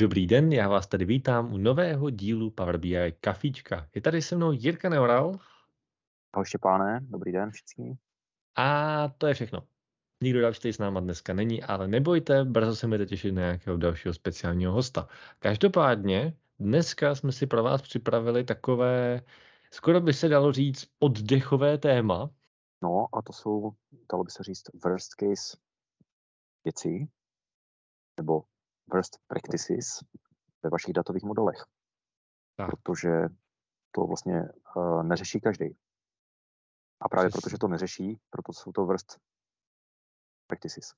Dobrý den, já vás tady vítám u nového dílu Power BI Kafíčka. Je tady se mnou Jirka Neural. Ahoj Štěpáne, dobrý den všichni. A to je všechno. Nikdo další tady s náma dneska není, ale nebojte, brzo se můžete těšit na nějakého dalšího speciálního hosta. Každopádně dneska jsme si pro vás připravili takové, skoro by se dalo říct, oddechové téma. No a to jsou, dalo by se říct, worst case věcí, nebo worst practices ve vašich datových modelech. Tak. Protože to vlastně uh, neřeší každý. A právě Přesně. protože to neřeší, proto jsou to worst practices.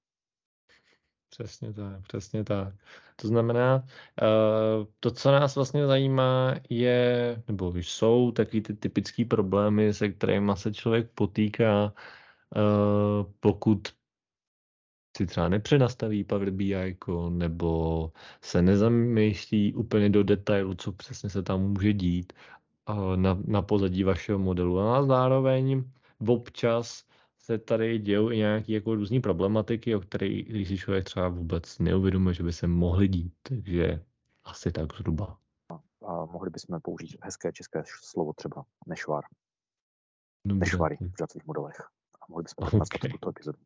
Přesně tak, přesně tak. To znamená, uh, to, co nás vlastně zajímá, je, nebo jsou taky ty typické problémy, se kterými se člověk potýká, uh, pokud si třeba nepřenastaví Power BI, nebo se nezamýšlí úplně do detailu, co přesně se tam může dít na, na pozadí vašeho modelu. A zároveň občas se tady dějou i nějaké jako různé problematiky, o kterých si člověk třeba vůbec neuvědomuje, že by se mohly dít. Takže asi tak zhruba. A mohli bychom použít hezké české slovo třeba nešvar. Dobře. Nešvary v datových modelech. A mohli bychom okay. tuto epizodu.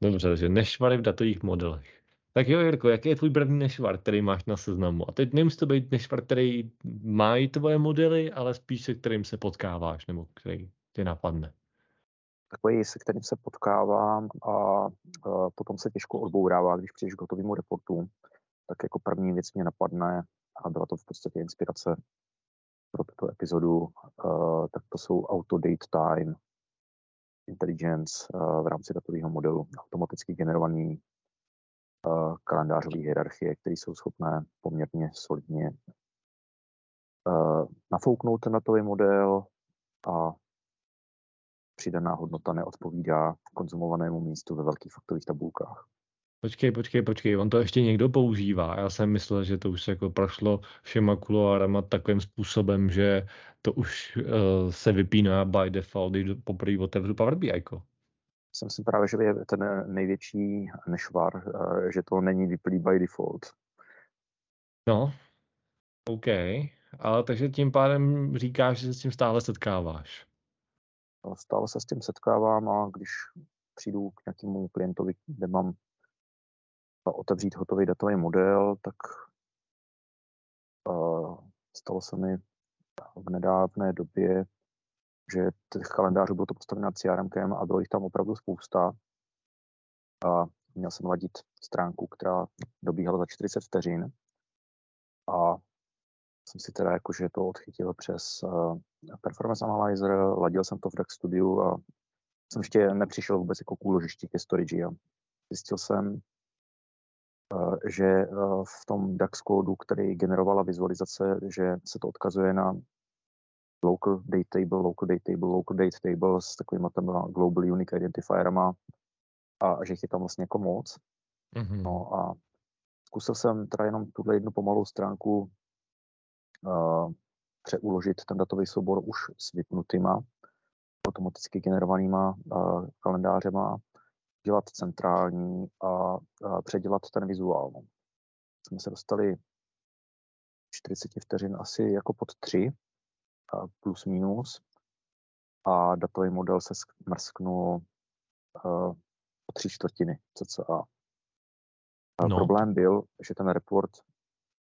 Dobře, takže nešvary v datových modelech. Tak jo, Jirko, jaký je tvůj první nešvar, který máš na seznamu? A teď nemusí to být nešvar, který mají tvoje modely, ale spíš se kterým se potkáváš, nebo který tě napadne. Takový, se kterým se potkávám a, a potom se těžko odbourává, když přijdeš k hotovému reportu, tak jako první věc mě napadne, a byla to v podstatě inspirace pro tuto epizodu, uh, tak to jsou auto date time, intelligence uh, v rámci datového modelu, automaticky generovaný uh, kalendářové hierarchie, které jsou schopné poměrně solidně uh, nafouknout ten datový model a přidaná hodnota neodpovídá konzumovanému místu ve velkých faktových tabulkách. Počkej, počkej, počkej, on to ještě někdo používá. Já jsem myslel, že to už jako prošlo všema kuloárama takovým způsobem, že to už uh, se vypíná by default, když poprvé otevřu Power BI. Jsem si právě, že je ten největší nešvar, uh, že to není vyplý by default. No, OK. Ale takže tím pádem říkáš, že se s tím stále setkáváš. Stále se s tím setkávám a když přijdu k nějakému klientovi, kde mám otevřít hotový datový model, tak uh, stalo se mi v nedávné době, že těch kalendářů bylo to postavené CRM a bylo jich tam opravdu spousta. A měl jsem ladit stránku, která dobíhala za 40 vteřin. A jsem si teda jakože to odchytil přes uh, Performance Analyzer, ladil jsem to v DAX Studio a jsem ještě nepřišel vůbec jako k úložišti ke storage a zjistil jsem, že eh, v tom DAX kódu, který generovala vizualizace, že se to odkazuje na local date table, local date table, local date table s takovými tam global unique identifierama a že jich je tam vlastně jako moc. Mm-hmm. No a zkusil jsem teda jenom tuhle jednu pomalou stránku uh, přeuložit ten datový soubor už s vypnutýma automaticky generovanýma uh, kalendářema dělat centrální a, a předělat ten vizuál. No. Jsme se dostali 40 vteřin asi jako pod 3, plus minus, a datový model se mrsknul uh, o tři čtvrtiny cca. No. Problém byl, že ten report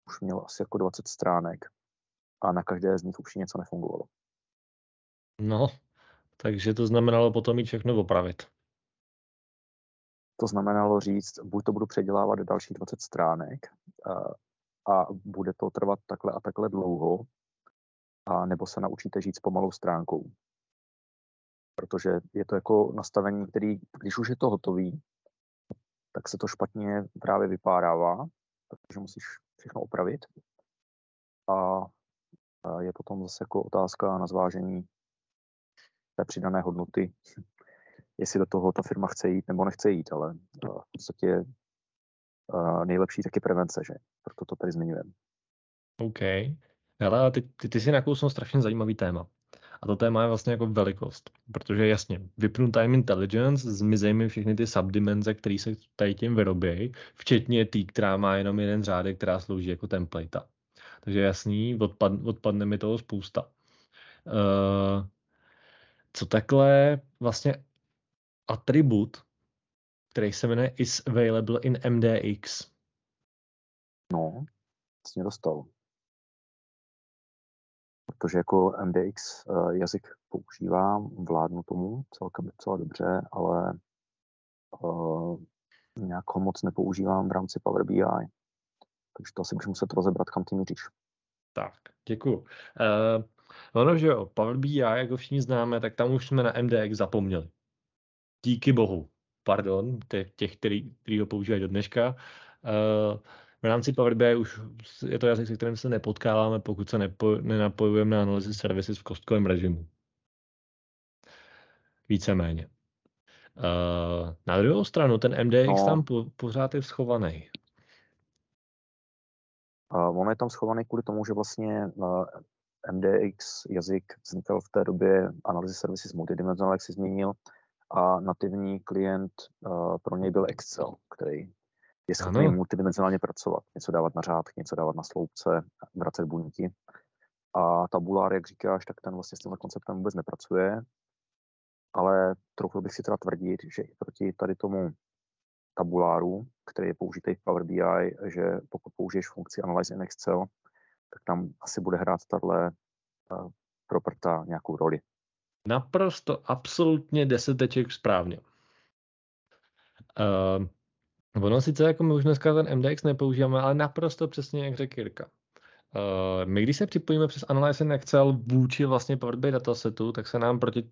už měl asi jako 20 stránek a na každé z nich už něco nefungovalo. No, takže to znamenalo potom mít všechno opravit. To znamenalo říct, buď to budu předělávat dalších 20 stránek a, a bude to trvat takhle a takhle dlouho, a nebo se naučíte žít s pomalou stránkou. Protože je to jako nastavení, který, když už je to hotový, tak se to špatně právě vypárává, protože musíš všechno opravit. A, a je potom zase jako otázka na zvážení té přidané hodnoty jestli do toho ta firma chce jít nebo nechce jít, ale eh, v podstatě uh, nejlepší taky prevence, že? Proto to tady zmiňujeme. OK. Ale ty, ty, ty si nakousnul strašně zajímavý téma. A to téma je vlastně jako velikost, protože jasně, vypnu time intelligence, zmizej mi všechny ty subdimenze, které se tady tím vyrobějí, včetně tý, která má jenom jeden řádek, která slouží jako template. Takže jasný, odpad, odpadne mi toho spousta. Uh, co takhle vlastně atribut, který se jmenuje is available in MDX. No, vlastně dostal. Protože jako MDX uh, jazyk používám, vládnu tomu celkem docela dobře, ale uh, nějak ho moc nepoužívám v rámci Power BI. Takže to asi bych muset rozebrat, kam ty míříš. Tak, děkuju. Uh, ono, že jo, Power BI, jako všichni známe, tak tam už jsme na MDX zapomněli. Díky bohu. Pardon, těch, těch který, který ho používají do dneška. Uh, v rámci Power BI už je to jazyk, se kterým se nepotkáváme, pokud se nepo, nenapojujeme na analysis services v kostkovém režimu. Víceméně. Uh, na druhou stranu, ten MDX no. tam po, pořád je schovaný. Uh, on je tam schovaný kvůli tomu, že vlastně MDX jazyk vznikal v té době analýzy services multidimenzional, jak jsi zmínil, a nativní klient uh, pro něj byl Excel, který je schopný ano. multidimenzionálně pracovat. Něco dávat na řádky, něco dávat na sloupce, vracet buňky. A tabulár, jak říkáš, tak ten vlastně s tímhle konceptem vůbec nepracuje, ale trochu bych si teda tvrdit, že i proti tady tomu tabuláru, který je použitý v Power BI, že pokud použiješ funkci Analyze in Excel, tak tam asi bude hrát tahle uh, properta nějakou roli. Naprosto, absolutně deseteček správně. Uh, ono sice jako my už dneska ten MDX nepoužíváme, ale naprosto přesně, jak řekl Jirka. Uh, my když se připojíme přes Analyze in Excel vůči vlastně Power BI datasetu, tak se nám proti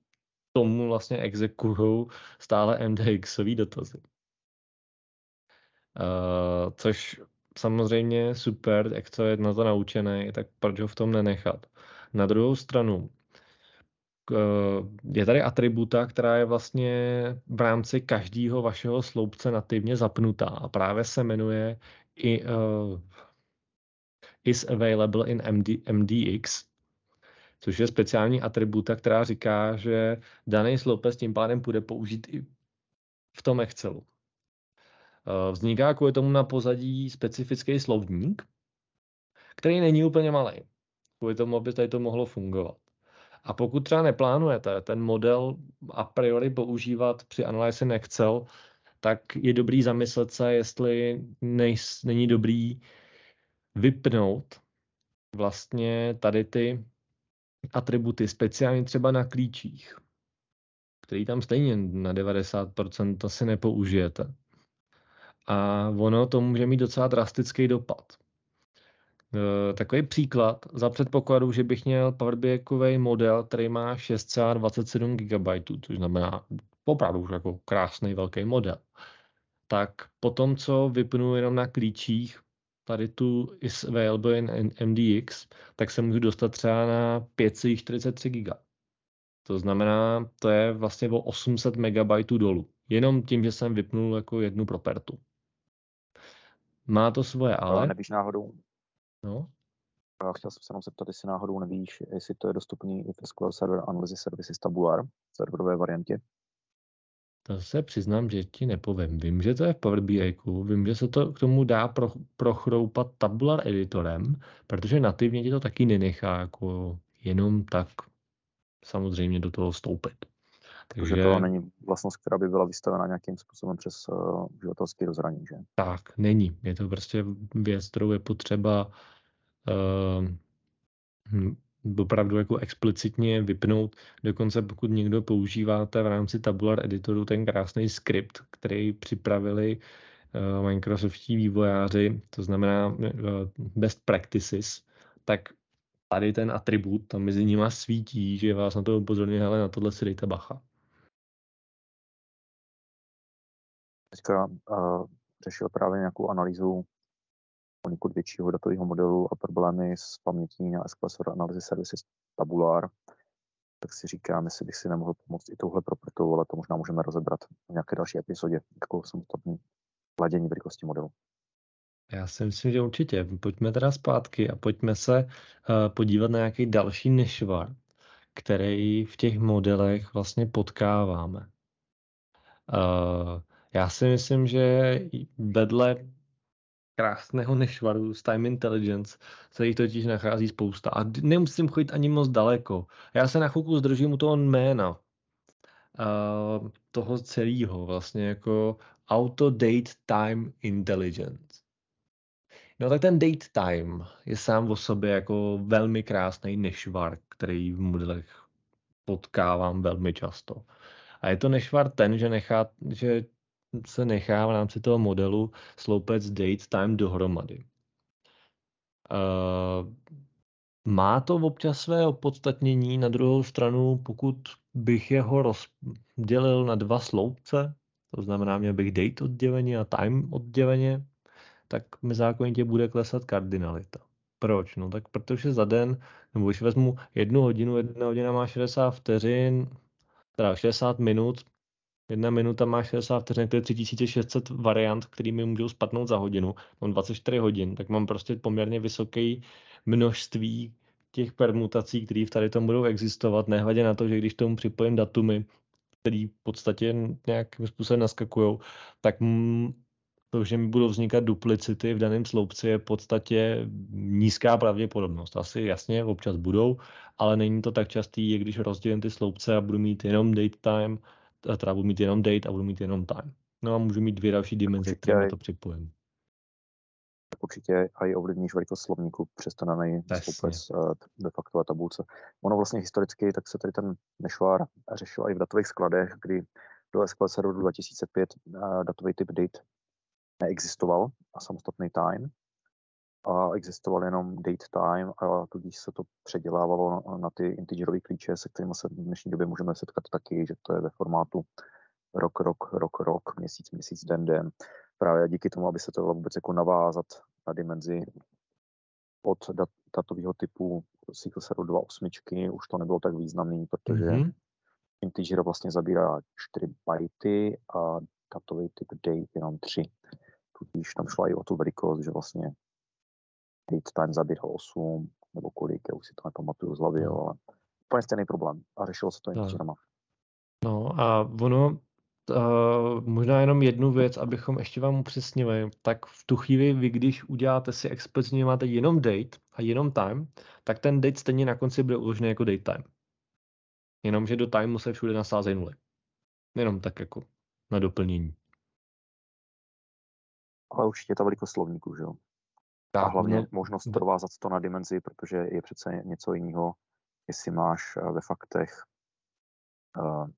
tomu vlastně exekují stále MDXový dotazy. Uh, což samozřejmě super, jak to je na to naučený, tak proč ho v tom nenechat. Na druhou stranu, je tady atributa, která je vlastně v rámci každého vašeho sloupce nativně zapnutá a právě se jmenuje i, uh, is available in MD, MDX, což je speciální atributa, která říká, že daný sloupec tím pádem bude použít i v tom Excelu. Uh, vzniká kvůli tomu na pozadí specifický slovník, který není úplně malý. Kvůli tomu, aby tady to mohlo fungovat. A pokud třeba neplánujete ten model a priori používat při Analyze Excel, tak je dobrý zamyslet se, jestli nejs, není dobrý vypnout vlastně tady ty atributy, speciálně třeba na klíčích, který tam stejně na 90% asi nepoužijete. A ono to může mít docela drastický dopad. Eh, takový příklad za předpokladu, že bych měl Power BI model, který má 6,27 GB, což znamená opravdu už jako krásný velký model. Tak potom, co vypnu jenom na klíčích tady tu is available in MDX, tak se můžu dostat třeba na 5,43 GB. To znamená, to je vlastně o 800 MB dolů. Jenom tím, že jsem vypnul jako jednu propertu. Má to svoje ale. Ale nevíš náhodou, No. A chtěl jsem se jenom zeptat, jestli náhodou nevíš, jestli to je dostupný i v SQL Server Analysis Services Tabular v serverové variantě. To se přiznám, že ti nepovím. Vím, že to je v Power BI, vím, že se to k tomu dá pro, prochroupat tabular editorem, protože nativně ti to taky nenechá jako jenom tak samozřejmě do toho vstoupit. Takže to není vlastnost, která by byla vystavena nějakým způsobem přes uh, uživatelský rozhraní, že? Tak, není. Je to prostě věc, kterou je potřeba uh, opravdu jako explicitně vypnout. Dokonce pokud někdo používáte v rámci Tabular Editoru ten krásný skript, který připravili uh, Microsoftí vývojáři, to znamená uh, best practices, tak tady ten atribut tam mezi nimi svítí, že vás na to upozorňuje, ale na tohle si dejte bacha. Teďka uh, řešil právě nějakou analýzu poněkud většího datového modelu a problémy s pamětí na Server Analysis Services Tabular, tak si říkám, jestli bych si nemohl pomoct i touhle propertou, ale to možná můžeme rozebrat v nějaké další epizodě, jako samostatný ladění velikosti modelu. Já si myslím, že určitě. Pojďme teda zpátky a pojďme se uh, podívat na nějaký další nešvar, který v těch modelech vlastně potkáváme. Uh, já si myslím, že vedle krásného nešvaru z Time Intelligence se jich totiž nachází spousta. A nemusím chodit ani moc daleko. Já se na chvilku zdržím u toho jména. Uh, toho celého vlastně jako Auto Date Time Intelligence. No tak ten date time je sám o sobě jako velmi krásný nešvar, který v modelech potkávám velmi často. A je to nešvar ten, že, nechá, že se nechá v rámci toho modelu sloupec date time dohromady. Uh, má to občas své opodstatnění, na druhou stranu, pokud bych jeho rozdělil na dva sloupce, to znamená, měl bych date odděleně a time odděleně, tak mi zákonitě bude klesat kardinalita. Proč? No tak protože za den, nebo když vezmu jednu hodinu, jedna hodina má 60 vteřin, teda 60 minut, jedna minuta má 60 vteřin, to je 3600 variant, který mi můžou spadnout za hodinu. Mám 24 hodin, tak mám prostě poměrně vysoké množství těch permutací, které v tady tom budou existovat, nehledě na to, že když tomu připojím datumy, které v podstatě nějakým způsobem naskakují, tak to, že mi budou vznikat duplicity v daném sloupci, je v podstatě nízká pravděpodobnost. Asi jasně, občas budou, ale není to tak častý, když rozdělím ty sloupce a budu mít jenom date time, teda budu mít jenom date a budu mít jenom time. No a můžu mít dvě další dimenze, které na to připojím. Tak určitě i ovlivníš velikost slovníku přes to daný sloupec uh, de facto a tabulce. Ono vlastně historicky, tak se tady ten nešvár řešil i v datových skladech, kdy do SQL Server 2005 uh, datový typ date neexistoval a samostatný time. A existoval jenom date time a tudíž se to předělávalo na, ty integerové klíče, se kterými se v dnešní době můžeme setkat taky, že to je ve formátu rok, rok, rok, rok, měsíc, měsíc, den, den. Právě díky tomu, aby se to dalo vůbec jako navázat na dimenzi od dat, datového typu SQL Server 2.8 už to nebylo tak významný, protože mm-hmm. integer vlastně zabírá 4 bajty a datový typ date jenom 3 tudíž tam šlo i o tu velikost, že vlastně date time zabíral 8 nebo kolik, já už si to nepamatuju z hlavy, no. ale úplně stejný problém a řešilo se to integerama. No a ono, uh, možná jenom jednu věc, abychom ještě vám upřesnili, tak v tu chvíli vy, když uděláte si explicitně máte jenom date a jenom time, tak ten date stejně na konci bude uložený jako date time. Jenomže do timeu se všude nasázejí nuly. Jenom tak jako na doplnění ale určitě ta velikost slovníku, že jo. A hlavně no, možnost no. provázat to na dimenzi, protože je přece něco jiného, jestli máš eh, ve faktech uh,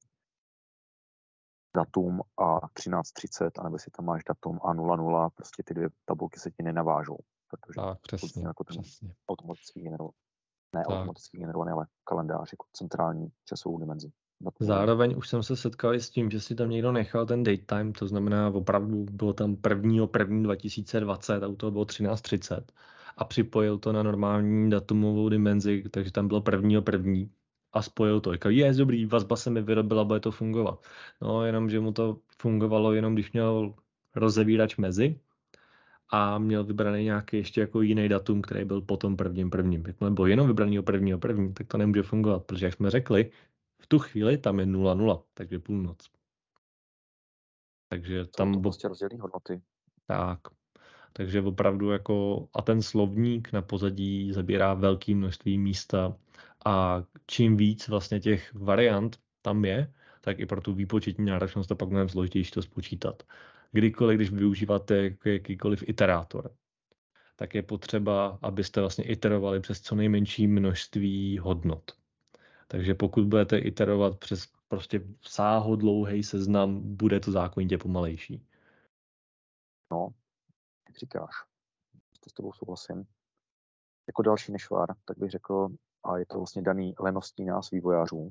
datum a 13.30, anebo jestli tam máš datum a 00, prostě ty dvě tabulky se ti nenavážou, protože tak, přesně, jako ten přesně. automatický generovaný, ne tak. automaticky generovaný, ale kalendář jako centrální časovou dimenzi. Zároveň už jsem se setkal i s tím, že si tam někdo nechal ten date time, to znamená opravdu bylo tam 1. 1. 2020 a u toho bylo 13.30 a připojil to na normální datumovou dimenzi, takže tam bylo 1. 1. a spojil to. Říkal, je dobrý, vazba se mi vyrobila, bude to fungovat. No, jenom, že mu to fungovalo jenom, když měl rozevírač mezi a měl vybraný nějaký ještě jako jiný datum, který byl potom prvním prvním. Jakmile bylo jenom vybraný o prvního první, tak to nemůže fungovat, protože jak jsme řekli, v tu chvíli tam je 0,0, takže půlnoc. Takže tam... To prostě rozdělí hodnoty. Tak. Takže opravdu jako, a ten slovník na pozadí zabírá velké množství místa a čím víc vlastně těch variant tam je, tak i pro tu výpočetní náročnost to pak mnohem složitější to spočítat. Kdykoliv, když využíváte jakýkoliv iterátor, tak je potřeba, abyste vlastně iterovali přes co nejmenší množství hodnot. Takže pokud budete iterovat přes prostě sáhodlouhý seznam, bude to zákonitě pomalejší. No, jak říkáš, to s tebou souhlasím. Jako další nešvár, tak bych řekl, a je to vlastně daný leností nás vývojářů,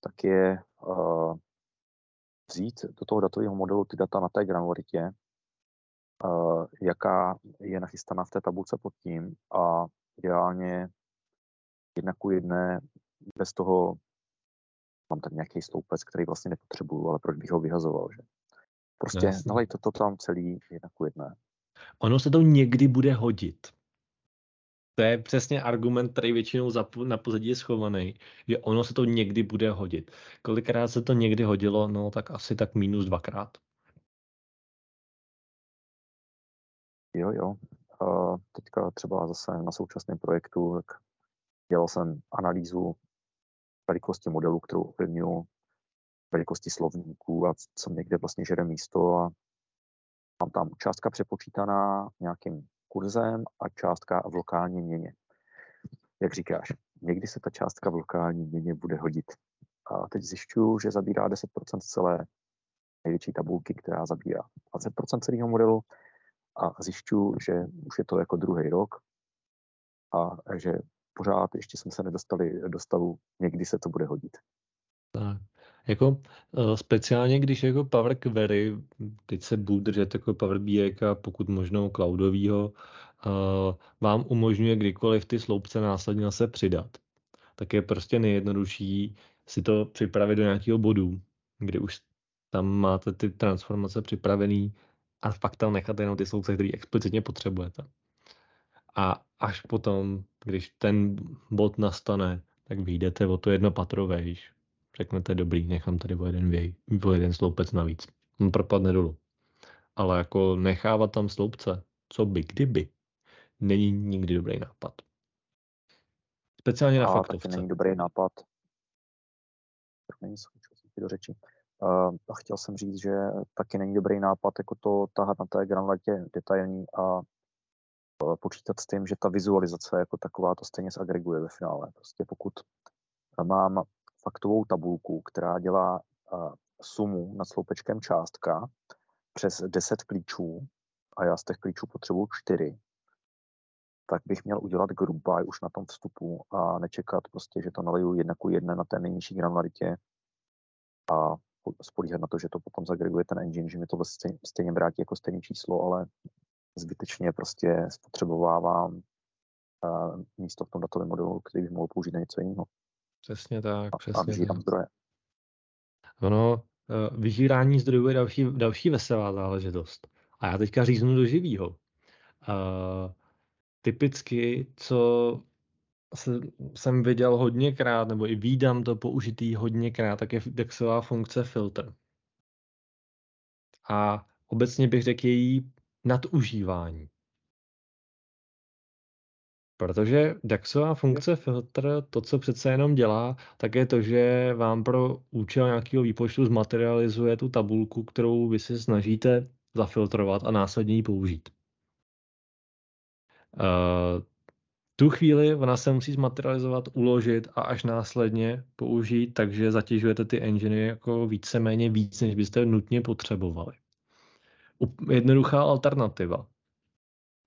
tak je uh, vzít do toho datového modelu ty data na té granularitě, uh, jaká je nachystaná v té tabulce pod tím a ideálně jedna ku jedné bez toho mám tam nějaký sloupec, který vlastně nepotřebuju, ale proč bych ho vyhazoval, že? Prostě Jasně. nalej to, to tam celý jedna ku jedné. Ono se to někdy bude hodit. To je přesně argument, který většinou na pozadí je schovaný, že ono se to někdy bude hodit. Kolikrát se to někdy hodilo, no tak asi tak minus dvakrát. Jo, jo. Uh, teďka třeba zase na současném projektu, tak dělal jsem analýzu velikosti modelu, kterou ovlivňuji, velikosti slovníků a co někde vlastně žere místo a mám tam částka přepočítaná nějakým kurzem a částka v lokální měně. Jak říkáš, někdy se ta částka v lokální měně bude hodit. A teď zjišťuju, že zabírá 10% celé největší tabulky, která zabírá 20% celého modelu a zjišťuju, že už je to jako druhý rok a že pořád ještě jsme se nedostali do stavu, někdy se to bude hodit. Tak. Jako uh, speciálně, když jako Power Query, teď se budu držet jako Power BI pokud možno cloudovýho, uh, vám umožňuje kdykoliv ty sloupce následně se přidat, tak je prostě nejjednodušší si to připravit do nějakého bodu, kdy už tam máte ty transformace připravený a fakt tam nechat jenom ty sloupce, které explicitně potřebujete. A až potom, když ten bod nastane, tak vyjdete o to jedno patro vejš. Řeknete, dobrý, nechám tady o jeden, věj, o jeden sloupec navíc. On propadne dolů. Ale jako nechávat tam sloupce, co by kdyby, není nikdy dobrý nápad. Speciálně na a faktovce. Taky není dobrý nápad. Není do řeči. Uh, chtěl jsem říct, že taky není dobrý nápad jako to tahat na té granulátě detailní a počítat s tím, že ta vizualizace jako taková to stejně zagreguje ve finále. Prostě pokud mám faktovou tabulku, která dělá sumu nad sloupečkem částka přes 10 klíčů a já z těch klíčů potřebuju 4, tak bych měl udělat group by už na tom vstupu a nečekat prostě, že to naliju jedna ku jedné na té nejnižší granularitě a spolíhat na to, že to potom zagreguje ten engine, že mi to stejně vrátí jako stejné číslo, ale zbytečně prostě spotřebovávám uh, místo v tom datovém modelu, který bych mohl použít na něco jiného. Přesně tak, přesně a vyžírám zdroje. Ono, uh, vyžírání zdrojů je další, další veselá záležitost. A já teďka říznu do živýho. Uh, typicky, co jsem viděl hodněkrát, nebo i výdám to použitý hodněkrát, tak je dexová funkce filter. A obecně bych řekl její nadužívání. Protože DAXová funkce filtr, to, co přece jenom dělá, tak je to, že vám pro účel nějakého výpočtu zmaterializuje tu tabulku, kterou vy se snažíte zafiltrovat a následně ji použít. Uh, tu chvíli ona se musí zmaterializovat, uložit a až následně použít, takže zatěžujete ty enginy jako víceméně víc, než byste nutně potřebovali jednoduchá alternativa.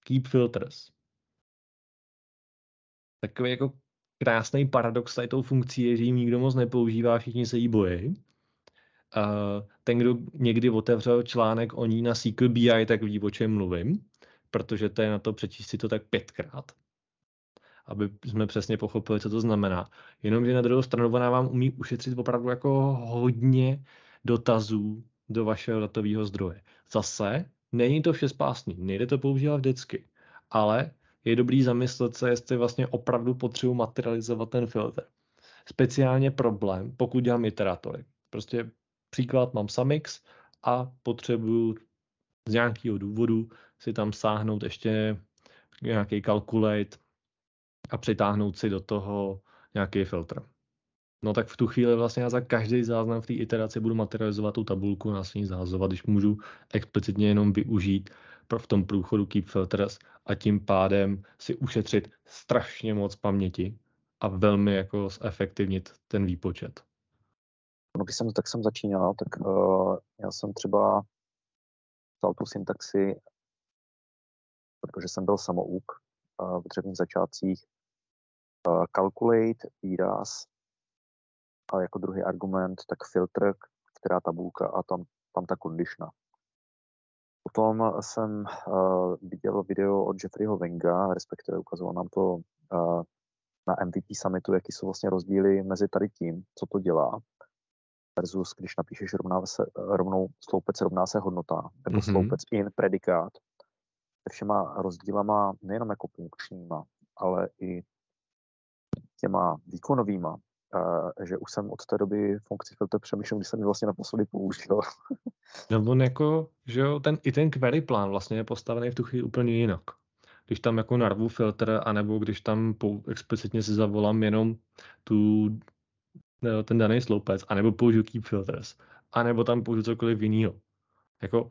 Keep filters. Takový jako krásný paradox tady tou funkcí je, že ji nikdo moc nepoužívá, všichni se jí bojí. Uh, ten, kdo někdy otevřel článek o ní na SQL BI, tak ví, o čem mluvím, protože to je na to přečíst si to tak pětkrát, aby jsme přesně pochopili, co to znamená. Jenomže na druhou stranu ona vám umí ušetřit opravdu jako hodně dotazů do vašeho datového zdroje. Zase není to vše spásný, nejde to používat vždycky, ale je dobrý zamyslet se, jestli vlastně opravdu potřebuji materializovat ten filtr. Speciálně problém, pokud dělám iterátory. Prostě příklad, mám Samix a potřebuju z nějakého důvodu si tam sáhnout ještě nějaký calculate a přitáhnout si do toho nějaký filtr. No tak v tu chvíli vlastně já za každý záznam v té iteraci budu materializovat tu tabulku, následně zahazovat, když můžu explicitně jenom využít v tom průchodu Keep Filters a tím pádem si ušetřit strašně moc paměti a velmi jako zefektivnit ten výpočet. No, když jsem, tak jsem začínal, tak uh, já jsem třeba psal tu syntaxi, protože jsem byl samouk uh, v dřevních začátcích. Uh, calculate, výraz, a jako druhý argument, tak filtr, která tabulka a tam, tam ta kondishna. Potom jsem uh, viděl video od Jeffreyho Wenga, respektive ukazoval nám to uh, na MVP summitu, jaký jsou vlastně rozdíly mezi tady tím, co to dělá, versus když napíšeš rovná se, rovnou sloupec rovná se hodnota, nebo mm-hmm. sloupec in predikát, se všema rozdílama nejenom jako funkčníma, ale i těma výkonovýma, že už jsem od té doby funkci filtr přemýšlel, když jsem ji vlastně naposledy použil. No on jako, že jo, ten, i ten query plán vlastně je postavený v tu chvíli úplně jinak. Když tam jako narvu filtr, anebo když tam pou, explicitně si zavolám jenom tu, ten daný sloupec, anebo použiju keep filters, anebo tam použiju cokoliv jiného. Jako, uh,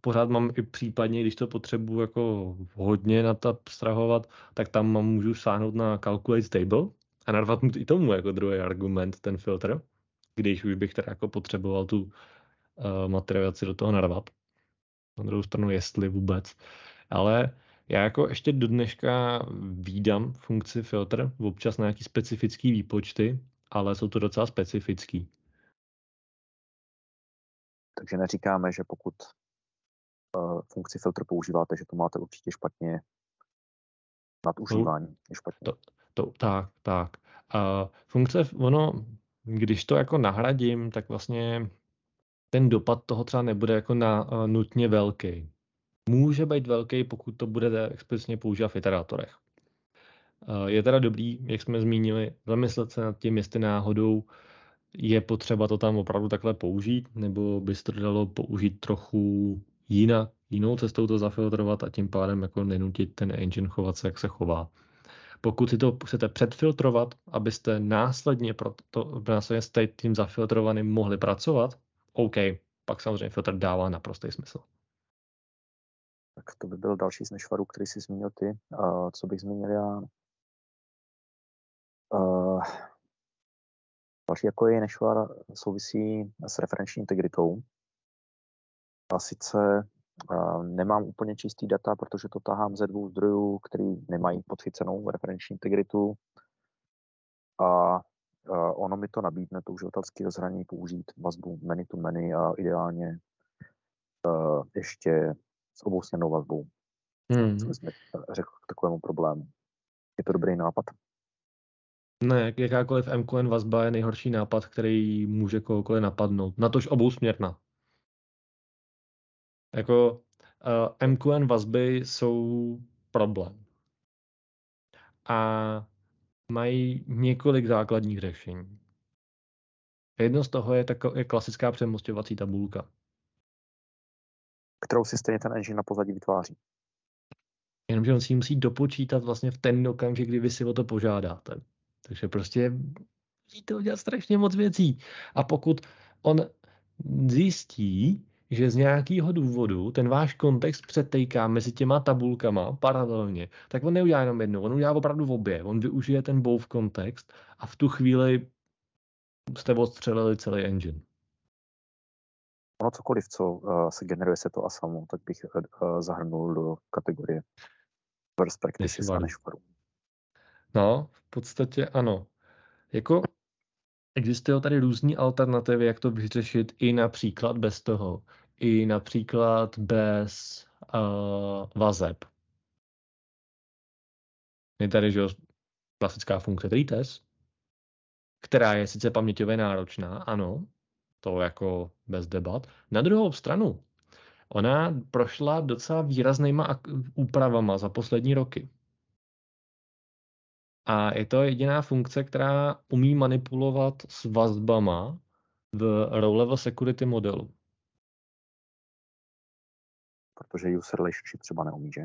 pořád mám i případně, když to potřebuji jako hodně na to abstrahovat, tak tam můžu sáhnout na calculate table a narvat i tomu jako druhý argument, ten filtr, když už bych teda jako potřeboval tu uh, materializaci do toho narvat. Na druhou stranu, jestli vůbec. Ale já jako ještě do dneška výdám funkci filtr, občas na nějaký specifický výpočty, ale jsou to docela specifický. Takže neříkáme, že pokud uh, funkci filtr používáte, že to máte určitě špatně nadužívání. Špatně. To, to, tak, tak. Uh, funkce, ono, když to jako nahradím, tak vlastně ten dopad toho třeba nebude jako na, uh, nutně velký. Může být velký, pokud to budete explicitně používat v iterátorech. Uh, je teda dobrý, jak jsme zmínili, zamyslet se nad tím, jestli náhodou je potřeba to tam opravdu takhle použít, nebo by se to dalo použít trochu jinak, jinou cestou to zafiltrovat a tím pádem jako nenutit ten engine chovat se, jak se chová. Pokud si to chcete předfiltrovat, abyste následně pro to, následně s tím zafiltrovaným mohli pracovat, OK, pak samozřejmě filtr dává naprostý smysl. Tak to by byl další z nešvarů, který jsi zmínil ty. Uh, co bych zmínil já? Uh, další jako je nešvar souvisí s referenční integritou. A sice Nemám úplně čistý data, protože to tahám ze dvou zdrojů, který nemají podchycenou referenční integritu. A ono mi to nabídne to uživatelské rozhraní použít vazbu many to many a ideálně ještě s obousměrnou vazbou. Hmm. Co jsme řekl k takovému problému. Je to dobrý nápad? Ne, jakákoliv MQN vazba je nejhorší nápad, který může kohokoliv napadnout. Natož obousměrná. Jako uh, eh, MQN vazby jsou problém. A mají několik základních řešení. Jedno z toho je, tako, je klasická přemostovací tabulka. Kterou si stejně ten engine na pozadí vytváří. Jenomže on si musí dopočítat vlastně v ten okamžik, kdy vy si o to požádáte. Takže prostě musíte udělat strašně moc věcí. A pokud on zjistí, že z nějakého důvodu ten váš kontext přetejká mezi těma tabulkama paralelně, tak on neudělá jenom jednu, on udělá opravdu v obě. On využije ten both kontext a v tu chvíli jste odstřelili celý engine. Ono cokoliv, co uh, se generuje se to a samo, tak bych uh, zahrnul do kategorie first practices a. No, v podstatě ano. Jako Existují tady různé alternativy, jak to vyřešit i například bez toho. I například bez uh, vazeb. Je tady že, klasická funkce trites, která je sice paměťově náročná, ano, to jako bez debat. Na druhou stranu, ona prošla docela výraznýma úpravama za poslední roky. A je to jediná funkce, která umí manipulovat s vazbama v row-level security modelu. Protože user relationship třeba neumí, že?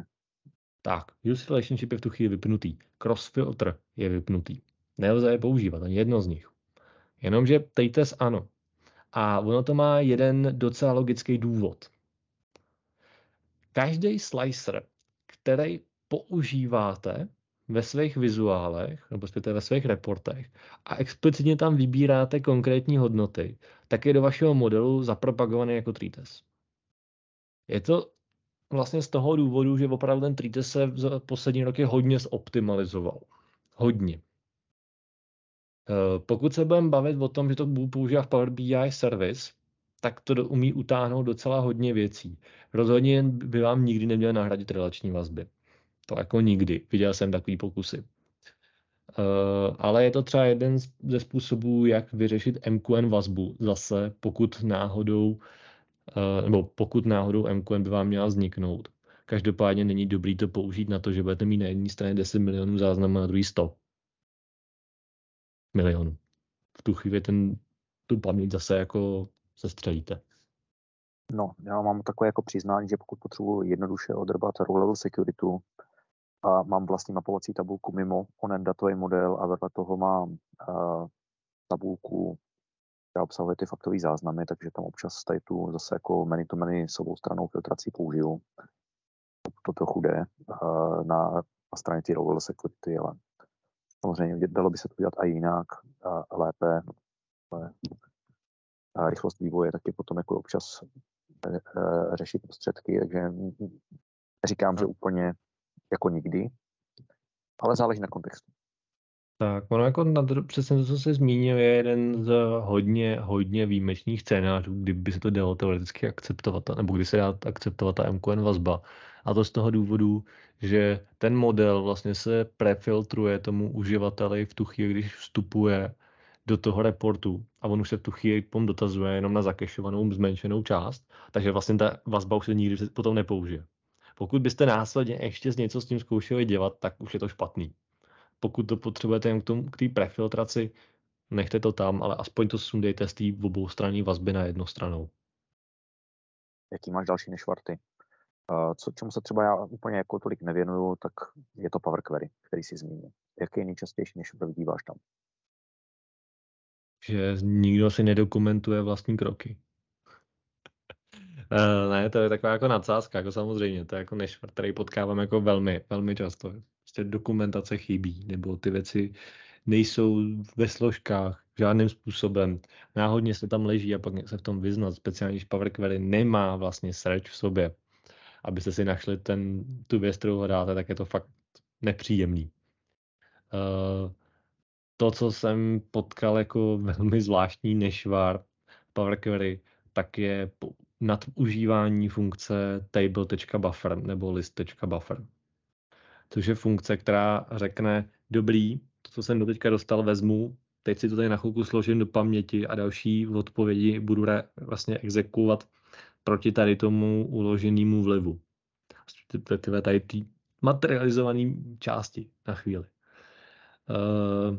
Tak, user relationship je v tu chvíli vypnutý. Cross filter je vypnutý. Nelze je používat, ani jedno z nich. Jenomže tejtes ano. A ono to má jeden docela logický důvod. Každý slicer, který používáte ve svých vizuálech, nebo zpěte ve svých reportech a explicitně tam vybíráte konkrétní hodnoty, tak je do vašeho modelu zapropagovaný jako treatise. Je to vlastně z toho důvodu, že opravdu ten treatise se v poslední roky hodně zoptimalizoval. Hodně. Eh, pokud se budeme bavit o tom, že to používá v Power BI service, tak to umí utáhnout docela hodně věcí. Rozhodně by vám nikdy neměl nahradit relační vazby. To jako nikdy. Viděl jsem takový pokusy. Uh, ale je to třeba jeden ze způsobů, jak vyřešit MQN vazbu. Zase, pokud náhodou, uh, nebo pokud náhodou MQN by vám měla vzniknout. Každopádně není dobrý to použít na to, že budete mít na jedné straně 10 milionů záznamů, na druhý 100 milionů. V tu chvíli ten, tu paměť zase jako sestřelíte. No, já mám takové jako přiznání, že pokud potřebuji jednoduše odrbat row level security a mám vlastní mapovací tabulku mimo onen datový model a vedle toho mám uh, tabulku, která obsahuje ty faktové záznamy, takže tam občas tady tu zase jako many to many s obou stranou filtrací použiju. To trochu jde uh, na, na straně ty row level security, ale samozřejmě dalo by se to dělat i jinak, a lépe. Ale a rychlost vývoje taky potom jako občas Eh, eh, řešit prostředky, takže říkám, že úplně jako nikdy, ale záleží na kontextu. Tak, ono jako na přesně to, co jsi zmínil, je jeden z hodně, hodně výjimečných scénářů, kdyby se to dalo teoreticky akceptovat, nebo kdy se dá akceptovat ta MQN vazba. A to z toho důvodu, že ten model vlastně se prefiltruje tomu uživateli v tu chvíli, když vstupuje do toho reportu a on už se v tu chvíli potom dotazuje jenom na zakešovanou zmenšenou část, takže vlastně ta vazba už se nikdy potom nepoužije. Pokud byste následně ještě z něco s tím zkoušeli dělat, tak už je to špatný. Pokud to potřebujete jen k, tomu, k té prefiltraci, nechte to tam, ale aspoň to sundejte z té oboustranné vazby na jednostranou. Jaký máš další nešvarty? Co, čemu se třeba já úplně jako tolik nevěnuju, tak je to Power Query, který si zmínil. Jaký je nejčastější, než vidíváš tam? že nikdo si nedokumentuje vlastní kroky. Uh, ne, to je taková jako nadsázka, jako samozřejmě, to je jako nešvar, který potkávám jako velmi, velmi často. Prostě dokumentace chybí, nebo ty věci nejsou ve složkách žádným způsobem. Náhodně se tam leží a pak se v tom vyznat, speciálně když Power Query nemá vlastně search v sobě. Abyste si našli ten, tu věc, kterou hledáte, tak je to fakt nepříjemný. Uh, to, co jsem potkal jako velmi zvláštní nešvar Power Query, tak je nadužívání funkce table.buffer nebo list.buffer. Což je funkce, která řekne, dobrý, to, co jsem do teďka dostal, vezmu, teď si to tady na chvilku složím do paměti a další odpovědi budu re, vlastně exekuovat proti tady tomu uloženému vlivu. Tady ty materializované části na chvíli. Uh,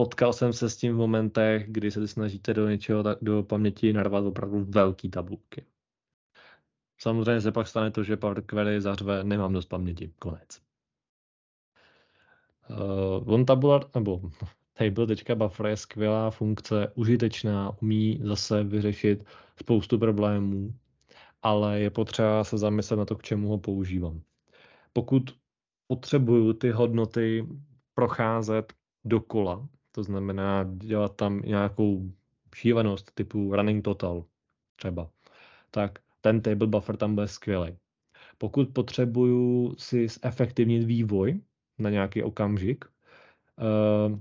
potkal jsem se s tím v momentech, kdy se snažíte do něčeho do paměti narvat opravdu velký tabulky. Samozřejmě se pak stane to, že Power Query zařve, nemám dost paměti, konec. Uh, on tabular, nebo table.buffer je skvělá funkce, užitečná, umí zase vyřešit spoustu problémů, ale je potřeba se zamyslet na to, k čemu ho používám. Pokud potřebuju ty hodnoty procházet dokola, to znamená dělat tam nějakou šílenost typu running total třeba, tak ten table buffer tam bude skvělý. Pokud potřebuju si zefektivnit vývoj na nějaký okamžik, eh,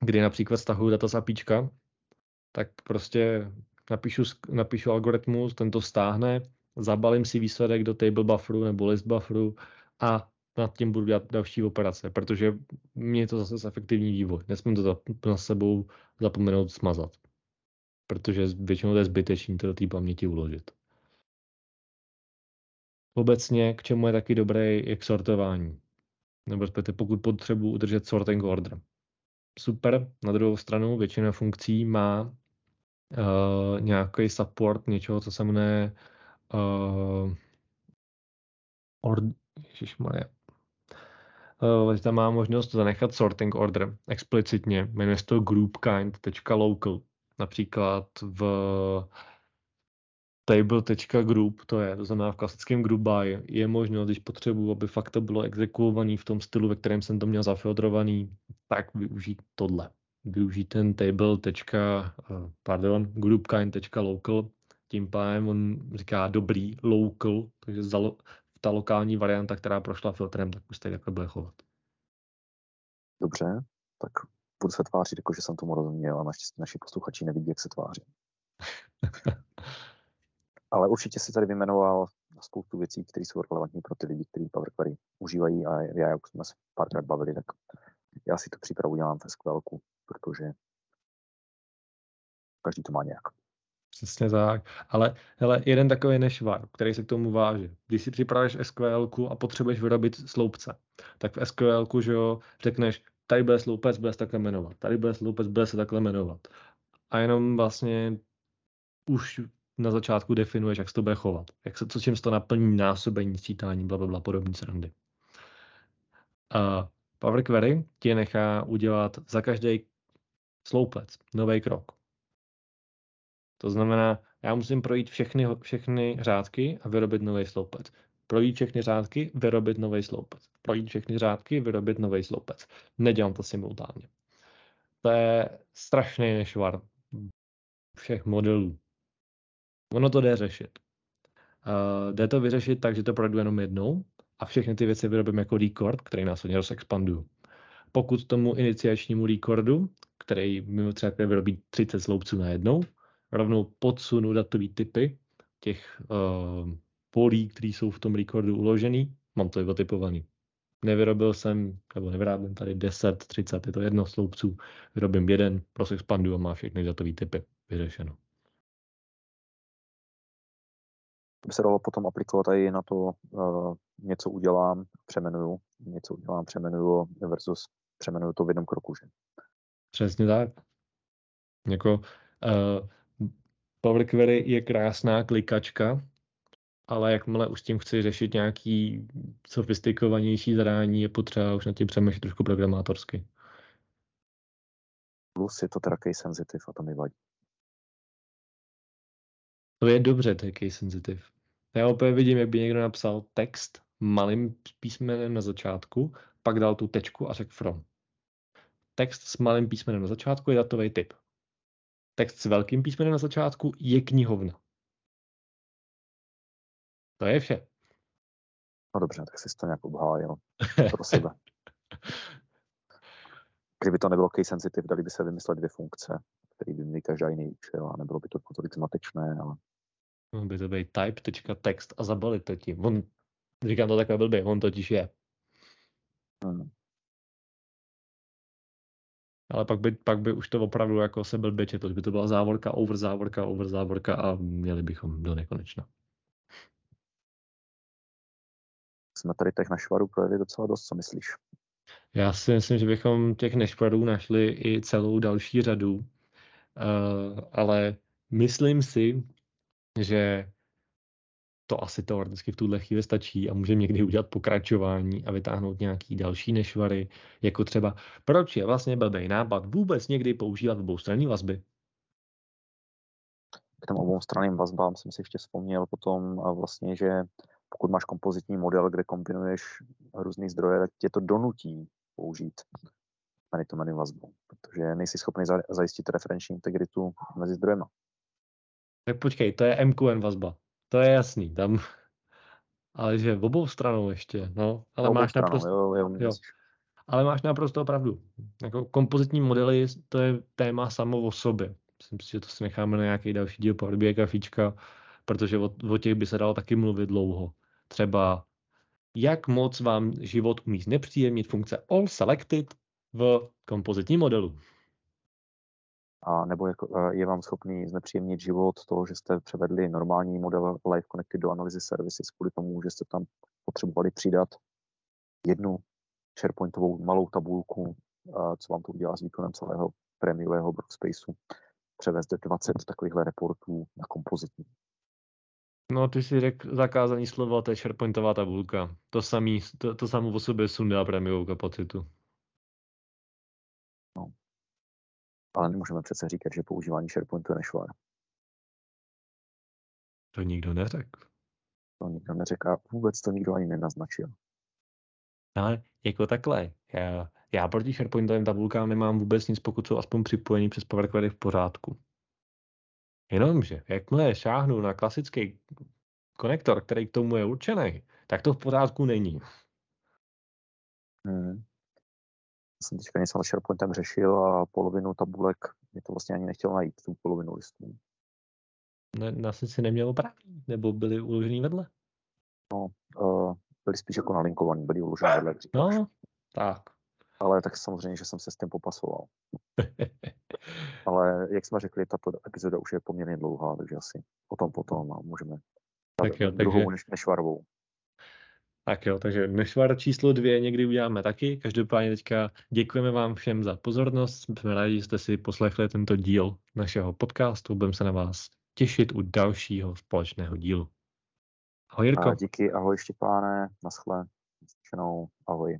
kdy například stahuju data z APIčka, tak prostě napíšu, napíšu algoritmus, ten to stáhne, zabalím si výsledek do table bufferu nebo list bufferu a nad tím budu dělat další operace, protože mě to zase efektivní vývoj. Nesmím to na sebou zapomenout smazat, protože většinou to je zbytečný to do té paměti uložit. Obecně, k čemu je taky dobré, je k sortování. Nebo respektive pokud potřebuji udržet sorting order. Super, na druhou stranu většina funkcí má uh, nějaký support něčeho, co se jmenuje uh, or, Ježišmarja, Uh, tam má možnost zanechat sorting order explicitně. Jmenuje se to groupkind.local. Například v table.group, to je, to znamená v klasickém group by, je možnost, když potřebuji, aby fakt to bylo exekuovaný v tom stylu, ve kterém jsem to měl zafiltrovaný, tak využít tohle. Využít ten table. Uh, pardon, groupkind.local, tím pádem on říká dobrý local, takže ta lokální varianta, která prošla filtrem, tak už tady takhle bude chovat. Dobře, tak budu se tvářit, jako že jsem tomu rozuměl a naštěstí naši posluchači nevidí, jak se tváří. Ale určitě si tady vymenoval spoustu věcí, které jsou relevantní pro ty lidi, kteří Power Query užívají a já, jak jsme se párkrát bavili, tak já si tu přípravu dělám ve skvelku, protože každý to má nějak. Přesně tak. Ale hele, jeden takový nešvar, který se k tomu váže. Když si připravuješ SQL a potřebuješ vyrobit sloupce, tak v SQL, že jo, řekneš, tady bude sloupec, bude se takhle jmenovat, tady bude sloupec, bude se takhle jmenovat. A jenom vlastně už na začátku definuješ, jak se to bude chovat. Jak se, co čím se to naplní, násobení, sčítání, bla, bla, bla, podobní srandy. A Power Query ti nechá udělat za každý sloupec nový krok. To znamená, já musím projít všechny, všechny řádky a vyrobit nový sloupec. Projít všechny řádky, vyrobit nový sloupec. Projít všechny řádky, vyrobit nový sloupec. Nedělám to simultánně. To je strašný nešvar všech modelů. Ono to jde řešit. Uh, jde to vyřešit tak, že to projdu jenom jednou a všechny ty věci vyrobím jako record, který následně rozexpanduju. Pokud tomu iniciačnímu recordu, který mimo třeba vyrobí 30 sloupců na jednou, rovnou podsunu datový typy těch uh, polí, které jsou v tom recordu uložený, mám to vytypovaný. Nevyrobil jsem, nebo nevyrábím tady 10, 30, je to jedno sloupců, vyrobím jeden, prostě expanduju a má všechny datové typy vyřešeno. by se dalo potom aplikovat i na to, uh, něco udělám, přemenuju, něco udělám, přemenuju versus přemenuju to v jednom kroku. Že? Přesně tak. Jako, uh, Power Query je krásná klikačka, ale jakmile už s tím chci řešit nějaký sofistikovanější zadání, je potřeba už na tím přemýšlet trošku programátorsky. Plus je to teda case sensitive a to mi vadí. To je dobře, to je case sensitive. Já opět vidím, jak by někdo napsal text malým písmenem na začátku, pak dal tu tečku a řekl from. Text s malým písmenem na začátku je datový typ. Text s velkým písmenem na začátku je knihovna. To je vše. No dobře, tak jsi to nějak obhájil pro sebe. Kdyby to nebylo case sensitive, dali by se vymyslet dvě funkce, které by měly každá jiný účel a nebylo by to tolik zmatečné, ale Mohl by to být type.text a zabalit to tím. On, říkám to takhle blbě, on totiž je. Hmm. Ale pak by, pak by už to opravdu jako se blbě četl, by to byla závorka, over závorka, over závorka a měli bychom do nekonečna. Jsme tady těch našvarů projevili docela dost, co myslíš? Já si myslím, že bychom těch nešvarů našli i celou další řadu, uh, ale myslím si, že to asi teoreticky v tuhle chvíli stačí a můžeme někdy udělat pokračování a vytáhnout nějaký další nešvary, jako třeba proč je vlastně blbý nápad vůbec někdy používat oboustranní vazby. K těm oboustraným vazbám jsem si ještě vzpomněl potom vlastně, že pokud máš kompozitní model, kde kombinuješ různé zdroje, tak tě to donutí použít many-to-many vazbu, protože nejsi schopný zajistit referenční integritu mezi zdrojema. Tak počkej, to je MQN vazba. To je jasný, tam... Ale že v obou stranou ještě, no. Ale máš stranou, naprosto... Jo, jo, jo. Ale máš naprosto pravdu. Jako kompozitní modely, to je téma samo o sobě. Myslím si, že to si necháme na nějaký další díl Power BI kafička, protože o, o těch by se dalo taky mluvit dlouho. Třeba jak moc vám život umí znepříjemnit funkce All Selected v kompozitním modelu a nebo jako, je vám schopný znepříjemnit život toho, že jste převedli normální model Live Connected do analyzy services kvůli tomu, že jste tam potřebovali přidat jednu SharePointovou malou tabulku, co vám to udělá s výkonem celého prémiového workspaceu, převést 20 takovýchhle reportů na kompozitní. No, ty si řekl zakázaný slovo, to je SharePointová tabulka. To, samý, to, to samo o sobě sundá prémiovou kapacitu. Ale nemůžeme přece říkat, že používání SharePointu je nešvar. To nikdo neřekl. To nikdo neřekl a vůbec to nikdo ani nenaznačil. Ale jako takhle, já, já proti SharePointovým tabulkám nemám vůbec nic, pokud jsou aspoň připojení přes Power Query v pořádku. Jenomže, jakmile šáhnu na klasický konektor, který k tomu je určený, tak to v pořádku není. Hmm jsem teďka něco na SharePointem řešil a polovinu tabulek mi to vlastně ani nechtěl najít, tu polovinu listů. Ne, na si neměl opravný, nebo byly uložený vedle? No, uh, byly spíš jako nalinkovaný, byly uložený vedle. No, tak. Ale tak samozřejmě, že jsem se s tím popasoval. Ale jak jsme řekli, tato epizoda už je poměrně dlouhá, takže asi o tom potom a můžeme tak jo, druhou takže... než, nešvarovou. Tak jo, takže nešvar číslo dvě někdy uděláme taky. Každopádně teďka děkujeme vám všem za pozornost. Jsme rádi, že jste si poslechli tento díl našeho podcastu. Budeme se na vás těšit u dalšího společného dílu. Ahoj Jirko. A díky, ahoj Štěpáne, naschle, ahoj.